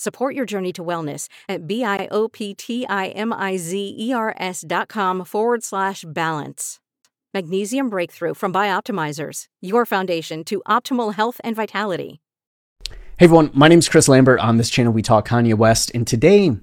Support your journey to wellness at B-I-O-P-T-I-M-I-Z-E-R-S dot com forward slash balance. Magnesium Breakthrough from Bioptimizers, your foundation to optimal health and vitality. Hey everyone, my name is Chris Lambert. On this channel, we talk Kanye West, and today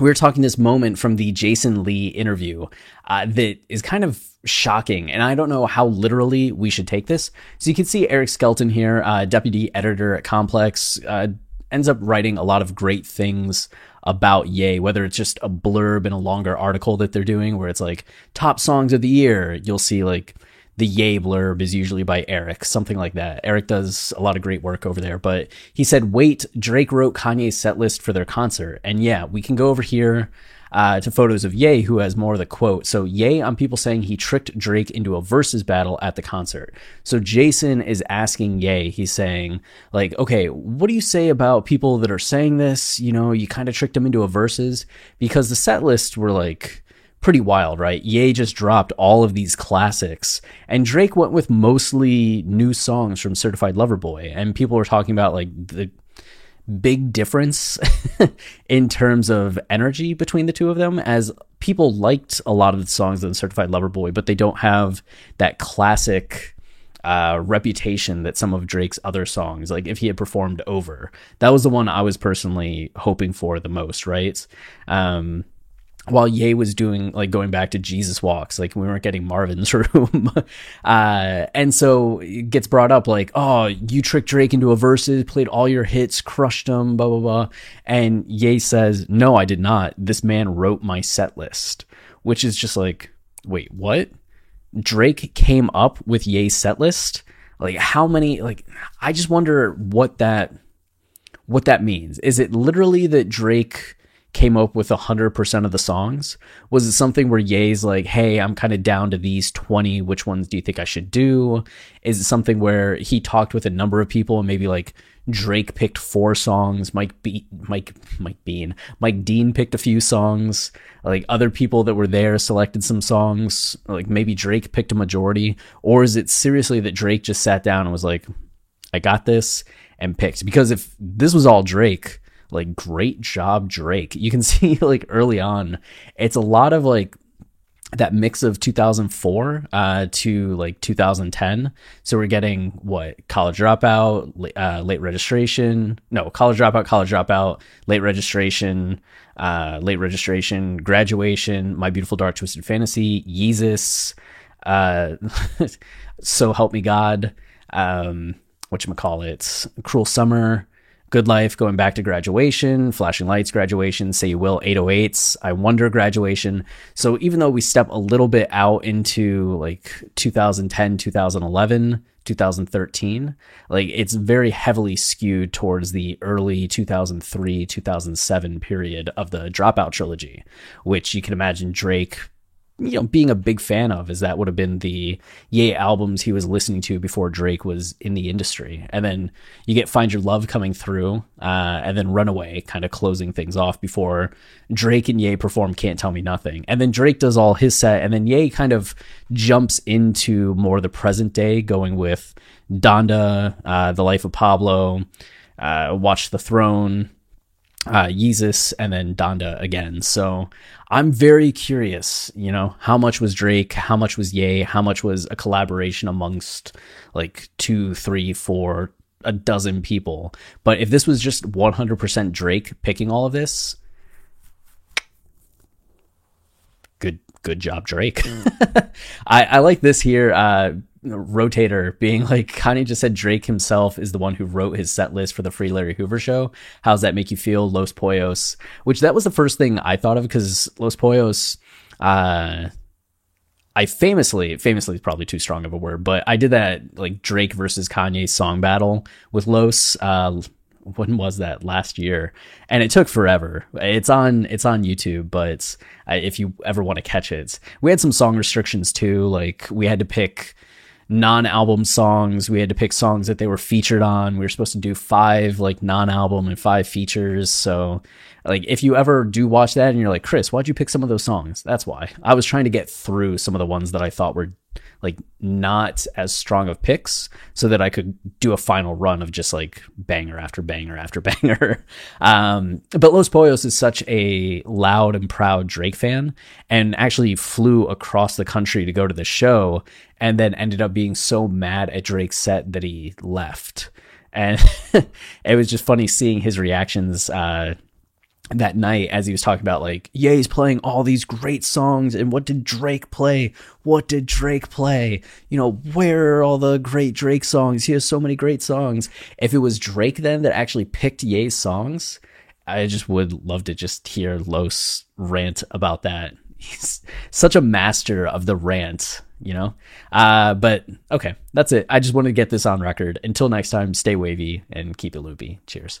we are talking this moment from the Jason Lee interview uh, that is kind of shocking, and I don't know how literally we should take this. So you can see Eric Skelton here, uh, deputy editor at Complex, uh, ends up writing a lot of great things about Ye, whether it's just a blurb in a longer article that they're doing where it's like top songs of the year. You'll see like the Ye blurb is usually by Eric, something like that. Eric does a lot of great work over there, but he said, wait, Drake wrote Kanye's set list for their concert. And yeah, we can go over here uh, to photos of Ye, who has more of the quote. So Ye on people saying he tricked Drake into a Verzuz battle at the concert. So Jason is asking Ye, he's saying like, okay, what do you say about people that are saying this? You know, you kind of tricked them into a Verzuz because the set lists were like pretty wild, right? Ye just dropped all of these classics, and Drake went with mostly new songs from Certified Lover Boy, and people were talking about like the big difference in terms of energy between the two of them as people liked a lot of the songs in Certified Lover Boy, but they don't have that classic uh, reputation that some of Drake's other songs, like if he had performed over, that was the one I was personally hoping for the most, right? Um, while Ye was doing like going back to Jesus walks, like we weren't getting Marvin's room. uh, and so it gets brought up like, oh, you tricked Drake into a Verzuz, played all your hits, crushed them, blah, blah, blah. And Ye says, no, I did not. This man wrote my set list, which is just like, wait, what? Drake came up with Ye's set list? Like how many, like, I just wonder what that, what that means. Is it literally that Drake, came up with 100% of the songs? Was it something where Ye's like, hey, I'm kind of down to these 20. Which ones do you think I should do? Is it something where he talked with a number of people and maybe like Drake picked four songs, Mike Be- Mike Mike Bean, Mike Dean picked a few songs, like other people that were there selected some songs, like maybe Drake picked a majority, or is it seriously that Drake just sat down and was like, I got this and picked? Because if this was all Drake, like great job drake. You can see like early on it's a lot of like that mix of 2004 uh, to like 2010 so we're getting what college dropout uh, late registration no college dropout college dropout late registration uh, late registration graduation my beautiful dark twisted fantasy yeezus uh, so help me god um, what you call it cruel summer Good Life, going back to graduation, Flashing Lights graduation, Say You Will 808s, I Wonder graduation. So even though we step a little bit out into like 2010, 2011, 2013, like it's very heavily skewed towards the early 2003, 2007 period of the Dropout trilogy, which you can imagine Drake you know being a big fan of is that would have been the Ye albums he was listening to before Drake was in the industry, and then you get Find Your Love coming through, uh, and then Runaway kind of closing things off before Drake and Ye perform Can't Tell Me Nothing, and then Drake does all his set, and then Ye kind of jumps into more the present day, going with Donda, uh, The Life of Pablo, uh, Watch the Throne, uh, Yeezus, and then Donda again. So I'm very curious, you know, how much was Drake, how much was Ye, how much was a collaboration amongst like two, three, four, a dozen people. But if this was just 100% Drake picking all of this, good good job, Drake. I, I like this here. Uh, rotator being like Kanye just said Drake himself is the one who wrote his set list for the Free Larry Hoover show. How's that make you feel? Los Pollos, which that was the first thing I thought of because Los Pollos, uh, I famously, famously is probably too strong of a word, but I did that like Drake versus Kanye song battle with Los. Uh, when was that last year? And it took forever. It's on, it's on YouTube, but if you ever want to catch it, we had some song restrictions too. Like we had to pick non-album songs. We had to pick songs that they were featured on. We were supposed to do five like non-album and five features. So like if you ever do watch that and you're like, Chris, why'd you pick some of those songs? That's why. I was trying to get through some of the ones that I thought were like not as strong of picks so that I could do a final run of just like banger after banger after banger. um, but Los Pollos is such a loud and proud Drake fan and actually flew across the country to go to the show and then ended up being so mad at Drake's set that he left. And it was just funny seeing his reactions uh, that night as he was talking about like Ye's playing all these great songs and what did Drake play? What did Drake play? You know, where are all the great Drake songs? He has so many great songs. If it was Drake then that actually picked Ye's songs, I just would love to just hear Los rant about that. He's such a master of the rant, you know? Uh, but okay, that's it. I just wanted to get this on record. Until next time, stay wavy and keep it loopy. Cheers.